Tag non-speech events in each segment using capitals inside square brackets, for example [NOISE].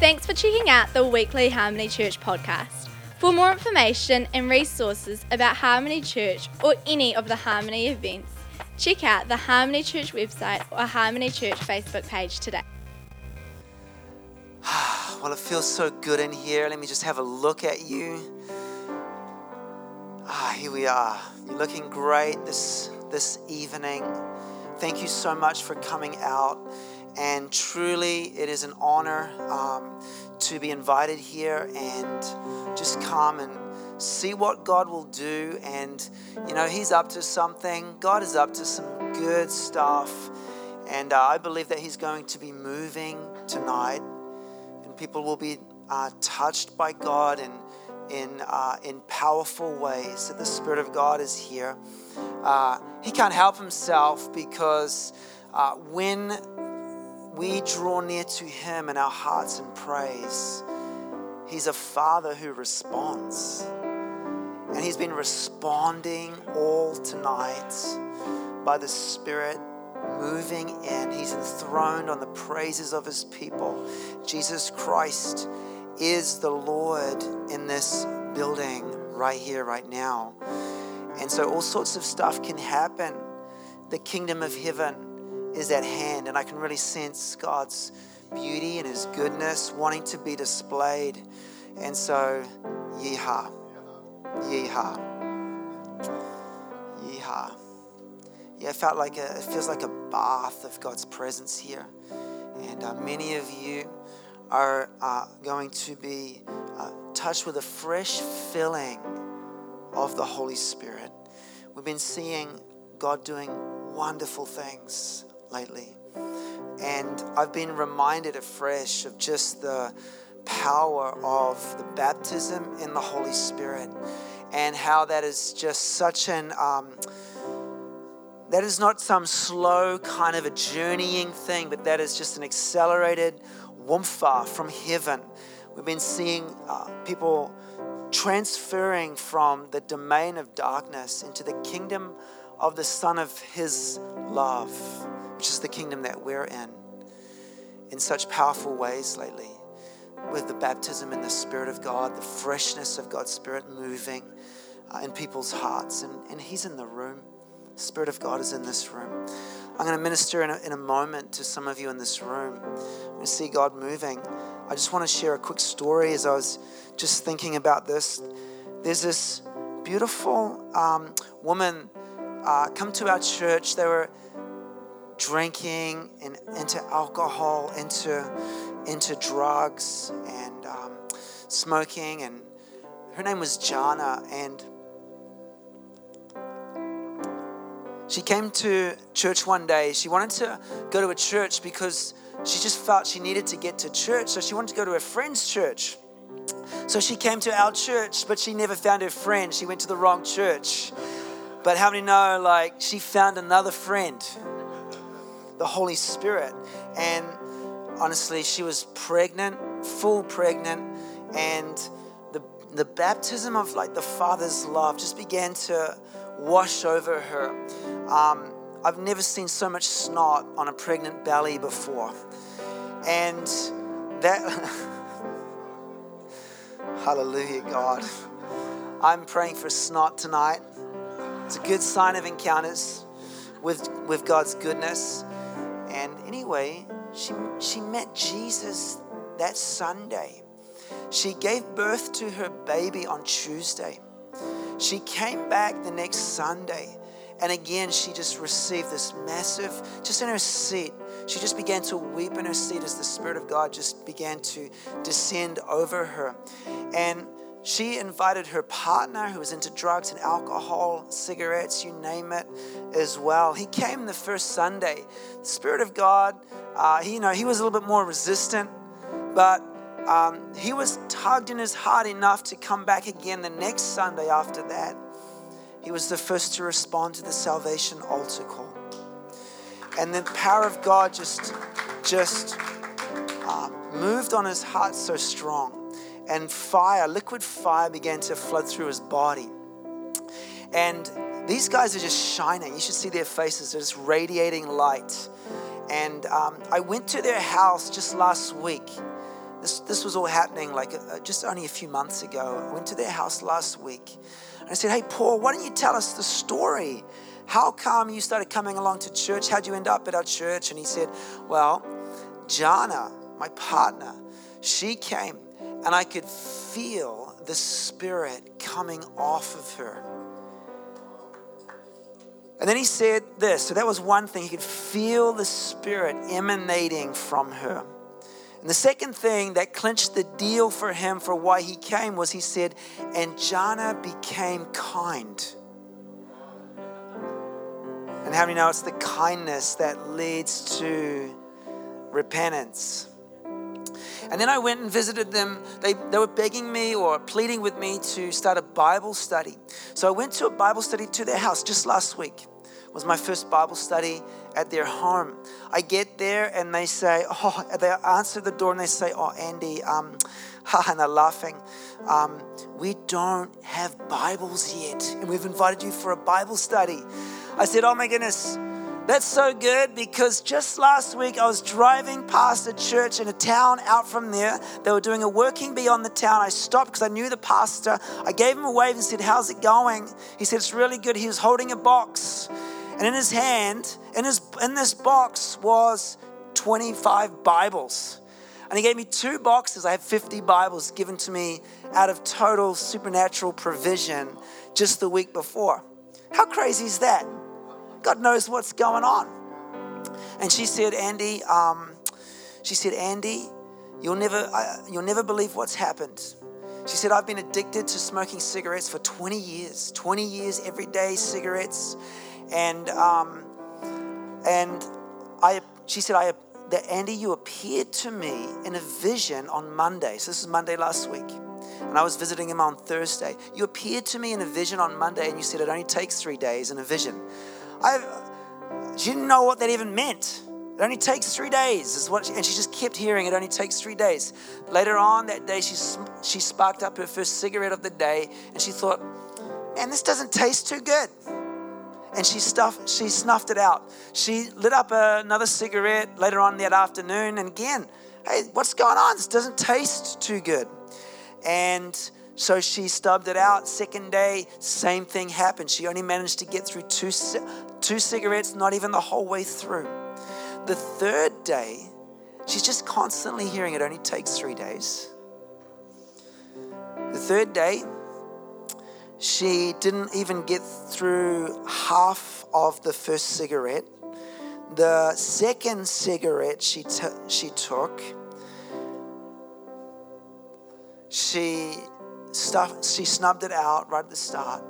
Thanks for checking out the weekly Harmony Church podcast. For more information and resources about Harmony Church or any of the Harmony events, check out the Harmony Church website or Harmony Church Facebook page today. [SIGHS] Well, it feels so good in here. Let me just have a look at you. Ah, here we are. You're looking great this this evening. Thank you so much for coming out. And truly, it is an honor um, to be invited here and just come and see what God will do. And, you know, He's up to something. God is up to some good stuff. And uh, I believe that He's going to be moving tonight. And people will be uh, touched by God and in, uh, in powerful ways. That the Spirit of God is here. Uh, he can't help himself because uh, when we draw near to Him in our hearts in praise, He's a Father who responds. And He's been responding all tonight by the Spirit moving in. He's enthroned on the praises of His people. Jesus Christ is the Lord in this building right here, right now. And so all sorts of stuff can happen. The kingdom of heaven is at hand, and I can really sense God's beauty and His goodness wanting to be displayed. And so, yeehaw, yeehaw, yeehaw. Yeah, it felt like a, it feels like a bath of God's presence here, and uh, many of you are uh, going to be uh, touched with a fresh filling of the Holy Spirit. We've been seeing God doing wonderful things lately. And I've been reminded afresh of just the power of the baptism in the Holy Spirit and how that is just such an. Um, that is not some slow kind of a journeying thing, but that is just an accelerated wumfa from heaven. We've been seeing uh, people transferring from the domain of darkness into the kingdom of the Son of His love which is the kingdom that we're in, in such powerful ways lately. With the baptism in the Spirit of God, the freshness of God's Spirit moving uh, in people's hearts. And, and He's in the room. The Spirit of God is in this room. I'm going to minister in a, in a moment to some of you in this room. To see God moving. I just want to share a quick story as I was just thinking about this. There's this beautiful um, woman uh, come to our church. They were drinking and into alcohol, into into drugs and um, smoking. And her name was Jana, and she came to church one day. She wanted to go to a church because she just felt she needed to get to church. So she wanted to go to a friend's church. So she came to our church, but she never found her friend. She went to the wrong church. But how many know, like, she found another friend? The Holy Spirit. And honestly, she was pregnant, full pregnant, and the, the baptism of like the Father's love just began to wash over her. Um, I've never seen so much snot on a pregnant belly before. And that, [LAUGHS] hallelujah, God. I'm praying for snot tonight. It's a good sign of encounters with, with God's goodness. And anyway, she, she met Jesus that Sunday. She gave birth to her baby on Tuesday. She came back the next Sunday. And again, she just received this massive, just in her seat, she just began to weep in her seat as the Spirit of God just began to descend over her. And she invited her partner who was into drugs and alcohol, cigarettes, you name it, as well. He came the first Sunday. The Spirit of God, uh, he, you know, he was a little bit more resistant, but um, he was tugged in his heart enough to come back again the next Sunday after that. He was the first to respond to the salvation altar call. And the power of God just, just uh, moved on his heart so strong and fire, liquid fire began to flood through his body. And these guys are just shining. You should see their faces, they're just radiating light. And um, I went to their house just last week this, this was all happening like uh, just only a few months ago. I went to their house last week and I said, Hey, Paul, why don't you tell us the story? How come you started coming along to church? How'd you end up at our church? And he said, Well, Jana, my partner, she came and I could feel the Spirit coming off of her. And then he said this. So that was one thing. He could feel the Spirit emanating from her. And the second thing that clinched the deal for him for why he came was he said, and Jana became kind. And how many know it's the kindness that leads to repentance? And then I went and visited them. They, they were begging me or pleading with me to start a Bible study. So I went to a Bible study to their house just last week. It was my first Bible study at their home. I get there and they say, oh, they answer the door and they say, oh, Andy, um, [LAUGHS] and they're laughing. Um, we don't have Bibles yet, and we've invited you for a Bible study. I said, oh my goodness, that's so good because just last week I was driving past a church in a town out from there. They were doing a working beyond the town. I stopped because I knew the pastor. I gave him a wave and said, How's it going? He said, It's really good. He was holding a box. And in his hand, in, his, in this box was 25 Bibles. And he gave me two boxes. I have 50 Bibles given to me out of total supernatural provision just the week before. How crazy is that? God knows what's going on. And she said, Andy, um, she said, Andy, you'll never, uh, you'll never believe what's happened. She said, I've been addicted to smoking cigarettes for 20 years, 20 years every day, cigarettes. And, um, and I, she said, I, that Andy, you appeared to me in a vision on Monday. So this is Monday last week. And I was visiting him on Thursday. You appeared to me in a vision on Monday and you said it only takes three days in a vision. I, she didn't know what that even meant. It only takes three days, is what, she, and she just kept hearing it only takes three days. Later on that day, she, she sparked up her first cigarette of the day, and she thought, man, this doesn't taste too good. And she, stuffed, she snuffed it out. She lit up another cigarette later on that afternoon, and again, hey, what's going on? This doesn't taste too good. And so she stubbed it out. Second day, same thing happened. She only managed to get through two, two cigarettes, not even the whole way through. The third day, she's just constantly hearing it only takes three days. The third day, she didn't even get through half of the first cigarette. The second cigarette she, t- she took, she stuff, she snubbed it out right at the start.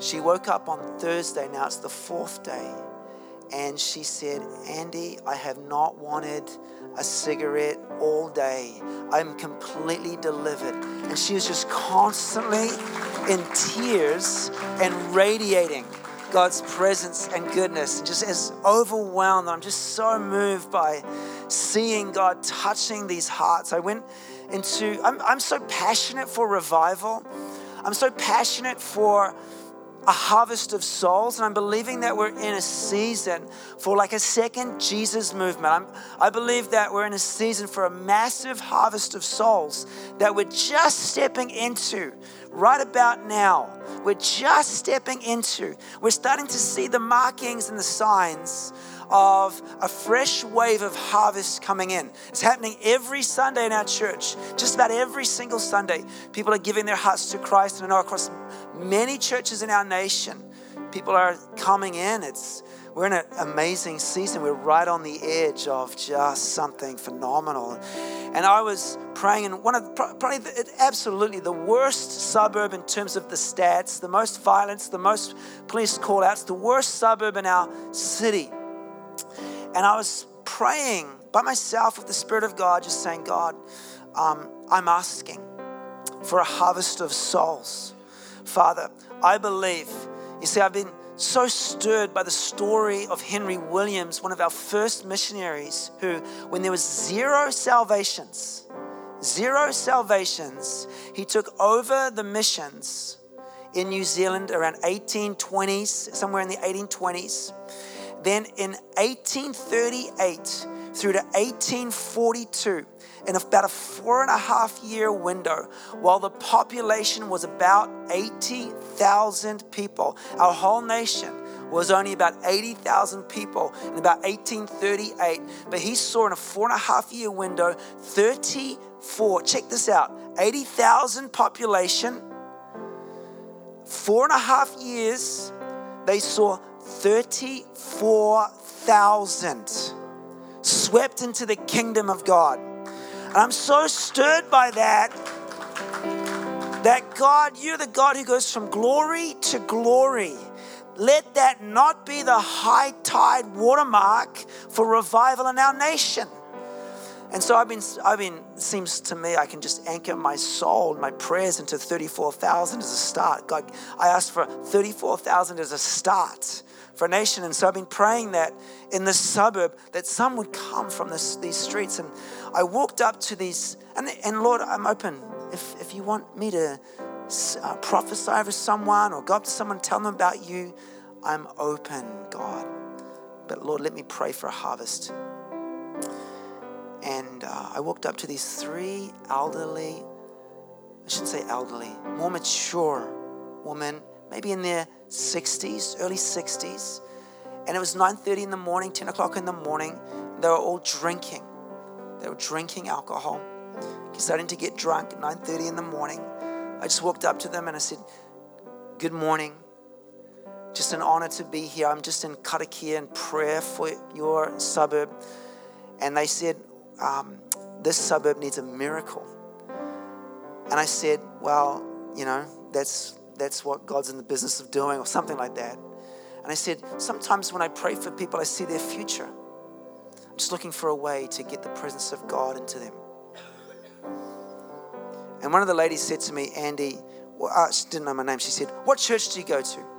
She woke up on Thursday, now it's the fourth day, and she said, Andy, I have not wanted a cigarette all day. I'm completely delivered. And she was just constantly in tears and radiating God's presence and goodness, just as overwhelmed. I'm just so moved by seeing God touching these hearts. I went into, I'm, I'm so passionate for revival. I'm so passionate for a harvest of souls, and I'm believing that we're in a season for like a second Jesus movement. I'm, I believe that we're in a season for a massive harvest of souls that we're just stepping into right about now. We're just stepping into. We're starting to see the markings and the signs of a fresh wave of harvest coming in. It's happening every Sunday in our church. Just about every single Sunday, people are giving their hearts to Christ. And I know across many churches in our nation, people are coming in. It's we're in an amazing season. We're right on the edge of just something phenomenal. And I was praying in one of probably the, absolutely the worst suburb in terms of the stats, the most violence, the most police call outs, the worst suburb in our city. And I was praying by myself with the Spirit of God, just saying, God, um, I'm asking for a harvest of souls. Father, I believe, you see, I've been so stirred by the story of Henry Williams, one of our first missionaries, who, when there was zero salvations, zero salvations, he took over the missions in New Zealand around 1820s, somewhere in the 1820s. Then in 1838 through to 1842, in about a four and a half year window, while the population was about 80,000 people, our whole nation was only about 80,000 people in about 1838. But he saw in a four and a half year window 34, check this out 80,000 population, four and a half years, they saw 34,000 swept into the kingdom of God. And I'm so stirred by that. That God, you're the God who goes from glory to glory. Let that not be the high tide watermark for revival in our nation. And so I've been, I've been, seems to me I can just anchor my soul, my prayers into 34,000 as a start. God, I asked for 34,000 as a start for a nation. And so I've been praying that in this suburb, that some would come from this, these streets. And I walked up to these, and, and Lord, I'm open. If, if you want me to uh, prophesy over someone or go up to someone, tell them about you, I'm open, God. But Lord, let me pray for a harvest. And uh, I walked up to these three elderly, I shouldn't say elderly, more mature women, maybe in their 60s, early 60s. And it was 9.30 in the morning, 10 o'clock in the morning. They were all drinking. They were drinking alcohol, starting to get drunk at 9.30 in the morning. I just walked up to them and I said, good morning. Just an honor to be here. I'm just in Karakia in prayer for your suburb. And they said, um, this suburb needs a miracle. And I said, well, you know, that's, that's what God's in the business of doing, or something like that. And I said, sometimes when I pray for people, I see their future. I'm just looking for a way to get the presence of God into them. And one of the ladies said to me, Andy, well, she didn't know my name. She said, What church do you go to?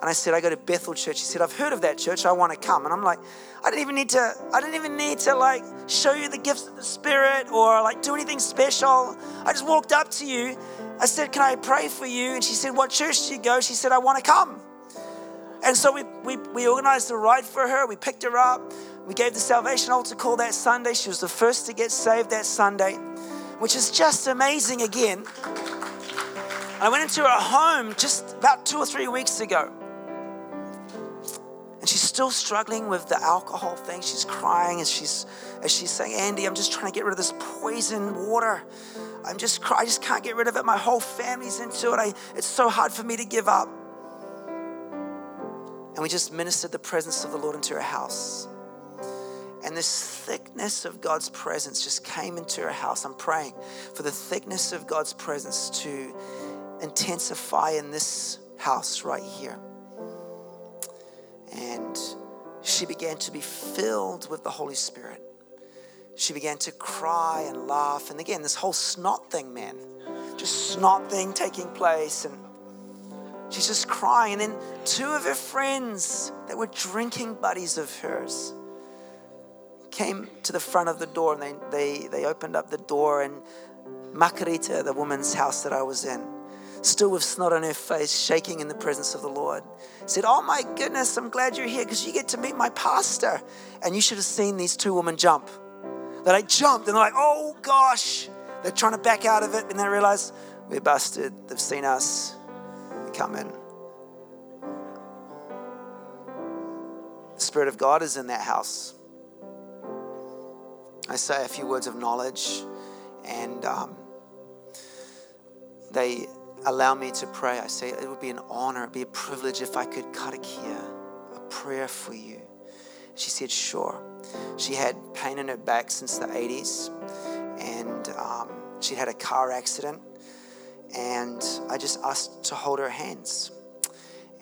And I said, I go to Bethel Church. She said, I've heard of that church. I want to come. And I'm like, I didn't even need to, I didn't even need to like show you the gifts of the Spirit or like do anything special. I just walked up to you. I said, Can I pray for you? And she said, What church do you go? She said, I want to come. And so we, we, we organized a ride for her. We picked her up. We gave the Salvation Altar call that Sunday. She was the first to get saved that Sunday, which is just amazing again. I went into her home just about two or three weeks ago. And she's still struggling with the alcohol thing. She's crying as she's as she's saying, Andy, I'm just trying to get rid of this poison water. I'm just I just can't get rid of it. My whole family's into it. I, it's so hard for me to give up. And we just ministered the presence of the Lord into her house. And this thickness of God's presence just came into her house. I'm praying for the thickness of God's presence to intensify in this house right here. And she began to be filled with the Holy Spirit. She began to cry and laugh. And again, this whole snot thing, man, just snot thing taking place. And she's just crying. And then two of her friends that were drinking buddies of hers came to the front of the door and they, they, they opened up the door. And Makarita, the woman's house that I was in, still with snot on her face, shaking in the presence of the Lord, said, Oh my goodness, I'm glad you're here because you get to meet my pastor. And you should have seen these two women jump. They I jumped and they're like, Oh gosh. They're trying to back out of it and they realize we're busted. They've seen us. We come in. The Spirit of God is in that house. I say a few words of knowledge and um, they allow me to pray. I say it would be an honor, it'd be a privilege if I could karakia, a prayer for you. She said, sure. She had pain in her back since the 80s, and um, she'd had a car accident. And I just asked to hold her hands.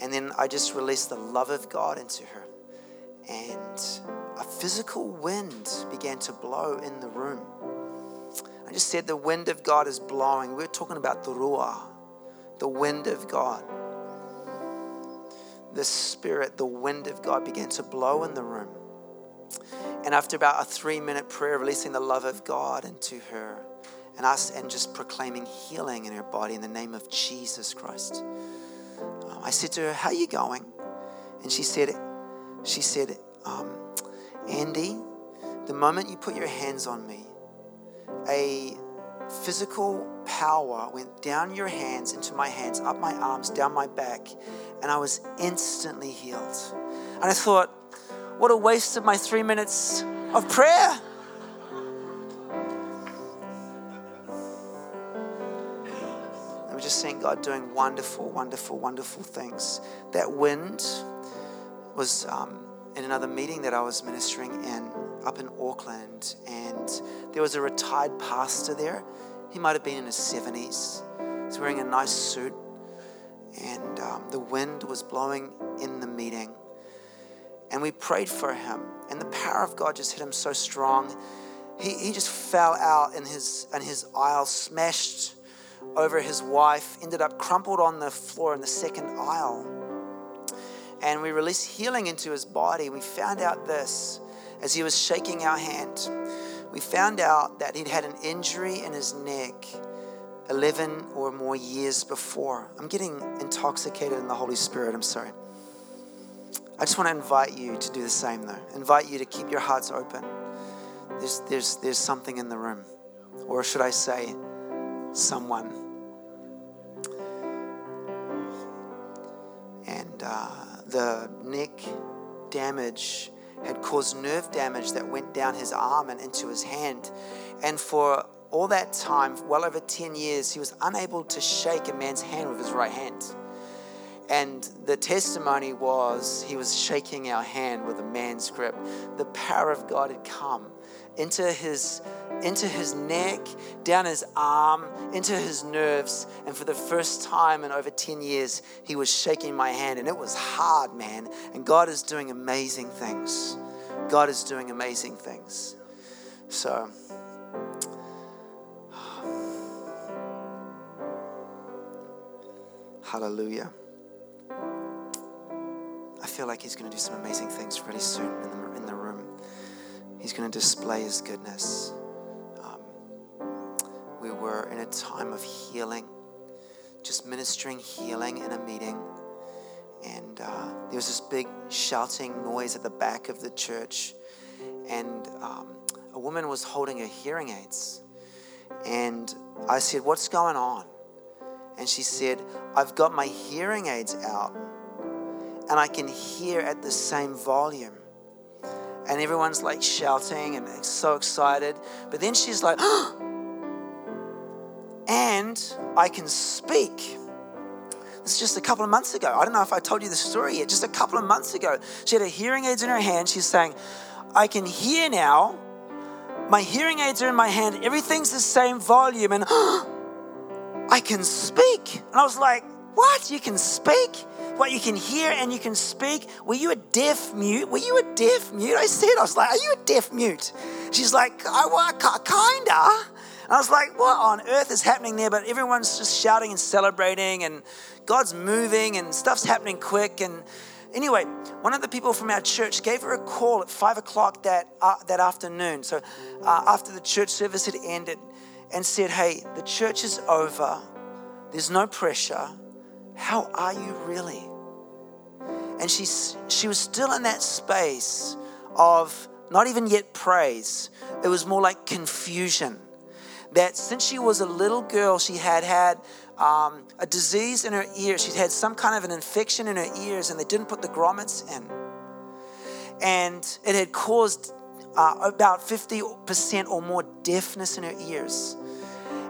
And then I just released the love of God into her. And a physical wind began to blow in the room. I just said the wind of God is blowing. We're talking about the Ruah, the wind of God. The Spirit, the wind of God began to blow in the room. And after about a three minute prayer, releasing the love of God into her and us, and just proclaiming healing in her body in the name of Jesus Christ. Um, I said to her, How are you going? And she said, She said, um, Andy, the moment you put your hands on me, a physical power went down your hands into my hands, up my arms, down my back, and I was instantly healed. And I thought, what a waste of my three minutes of prayer. And we're just seeing God doing wonderful, wonderful, wonderful things. That wind was um, in another meeting that I was ministering in up in Auckland, and there was a retired pastor there. He might have been in his 70s. He's wearing a nice suit, and um, the wind was blowing in the meeting. And we prayed for him, and the power of God just hit him so strong. He, he just fell out in his, in his aisle, smashed over his wife, ended up crumpled on the floor in the second aisle. And we released healing into his body. We found out this as he was shaking our hand. We found out that he'd had an injury in his neck 11 or more years before. I'm getting intoxicated in the Holy Spirit. I'm sorry. I just want to invite you to do the same, though. Invite you to keep your hearts open. There's, there's, there's something in the room. Or should I say, someone. And uh, the neck damage had caused nerve damage that went down his arm and into his hand. And for all that time, well over 10 years, he was unable to shake a man's hand with his right hand. And the testimony was he was shaking our hand with a man's grip. The power of God had come into his into his neck, down his arm, into his nerves, and for the first time in over 10 years, he was shaking my hand and it was hard, man. And God is doing amazing things. God is doing amazing things. So [SIGHS] Hallelujah. I feel like He's going to do some amazing things really soon in the, in the room. He's going to display His goodness. Um, we were in a time of healing, just ministering healing in a meeting. And uh, there was this big shouting noise at the back of the church. And um, a woman was holding her hearing aids. And I said, What's going on? And she said, I've got my hearing aids out and I can hear at the same volume. And everyone's like shouting and so excited. But then she's like, [GASPS] and I can speak. This is just a couple of months ago. I don't know if I told you the story yet. Just a couple of months ago, she had her hearing aids in her hand. She's saying, I can hear now. My hearing aids are in my hand. Everything's the same volume. And [GASPS] I can speak. And I was like, What? You can speak? What you can hear and you can speak? Were you a deaf mute? Were you a deaf mute? I said, I was like, Are you a deaf mute? She's like, I well, kinda. I was like, What on earth is happening there? But everyone's just shouting and celebrating, and God's moving, and stuff's happening quick. And anyway, one of the people from our church gave her a call at five o'clock that, uh, that afternoon. So uh, after the church service had ended, and said, Hey, the church is over. There's no pressure. How are you really? And she, she was still in that space of not even yet praise, it was more like confusion. That since she was a little girl, she had had um, a disease in her ears. She'd had some kind of an infection in her ears, and they didn't put the grommets in. And it had caused uh, about 50% or more deafness in her ears.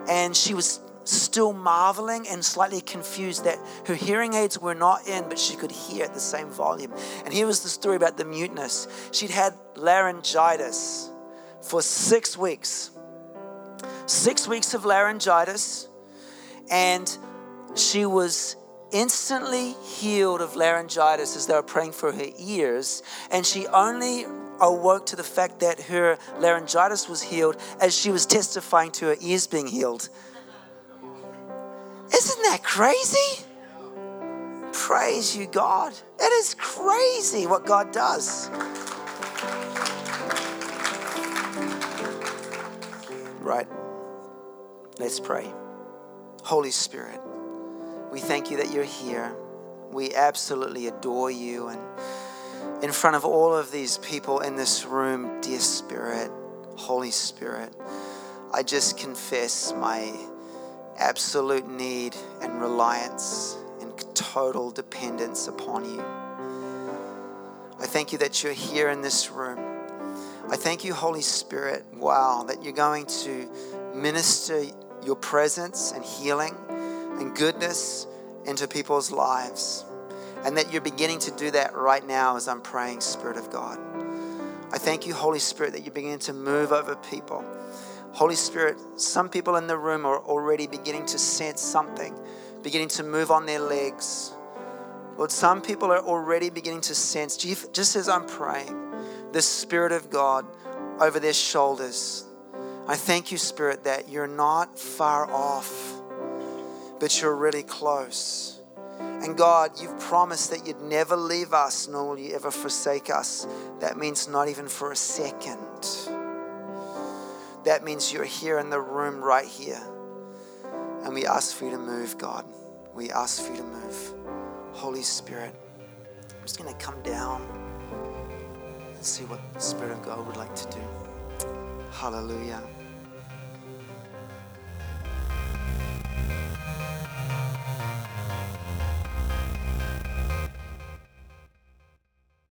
And she was still marveling and slightly confused that her hearing aids were not in, but she could hear at the same volume. And here was the story about the muteness. She'd had laryngitis for six weeks. Six weeks of laryngitis, and she was instantly healed of laryngitis as they were praying for her ears. And she only awoke to the fact that her laryngitis was healed as she was testifying to her ears being healed. Isn't that crazy? Praise you, God. It is crazy what God does. Right. Let's pray. Holy Spirit, we thank you that you're here. We absolutely adore you. And in front of all of these people in this room, dear Spirit, Holy Spirit, I just confess my absolute need and reliance and total dependence upon you. I thank you that you're here in this room. I thank you, Holy Spirit, wow, that you're going to minister your presence and healing and goodness into people's lives. And that you're beginning to do that right now as I'm praying, Spirit of God. I thank you, Holy Spirit, that you begin to move over people. Holy Spirit, some people in the room are already beginning to sense something, beginning to move on their legs. Lord, some people are already beginning to sense, just as I'm praying, the Spirit of God over their shoulders. I thank you, Spirit, that you're not far off, but you're really close. And God, you've promised that you'd never leave us, nor will you ever forsake us. That means not even for a second. That means you're here in the room right here. And we ask for you to move, God. We ask for you to move. Holy Spirit, I'm just going to come down and see what the Spirit of God would like to do. Hallelujah.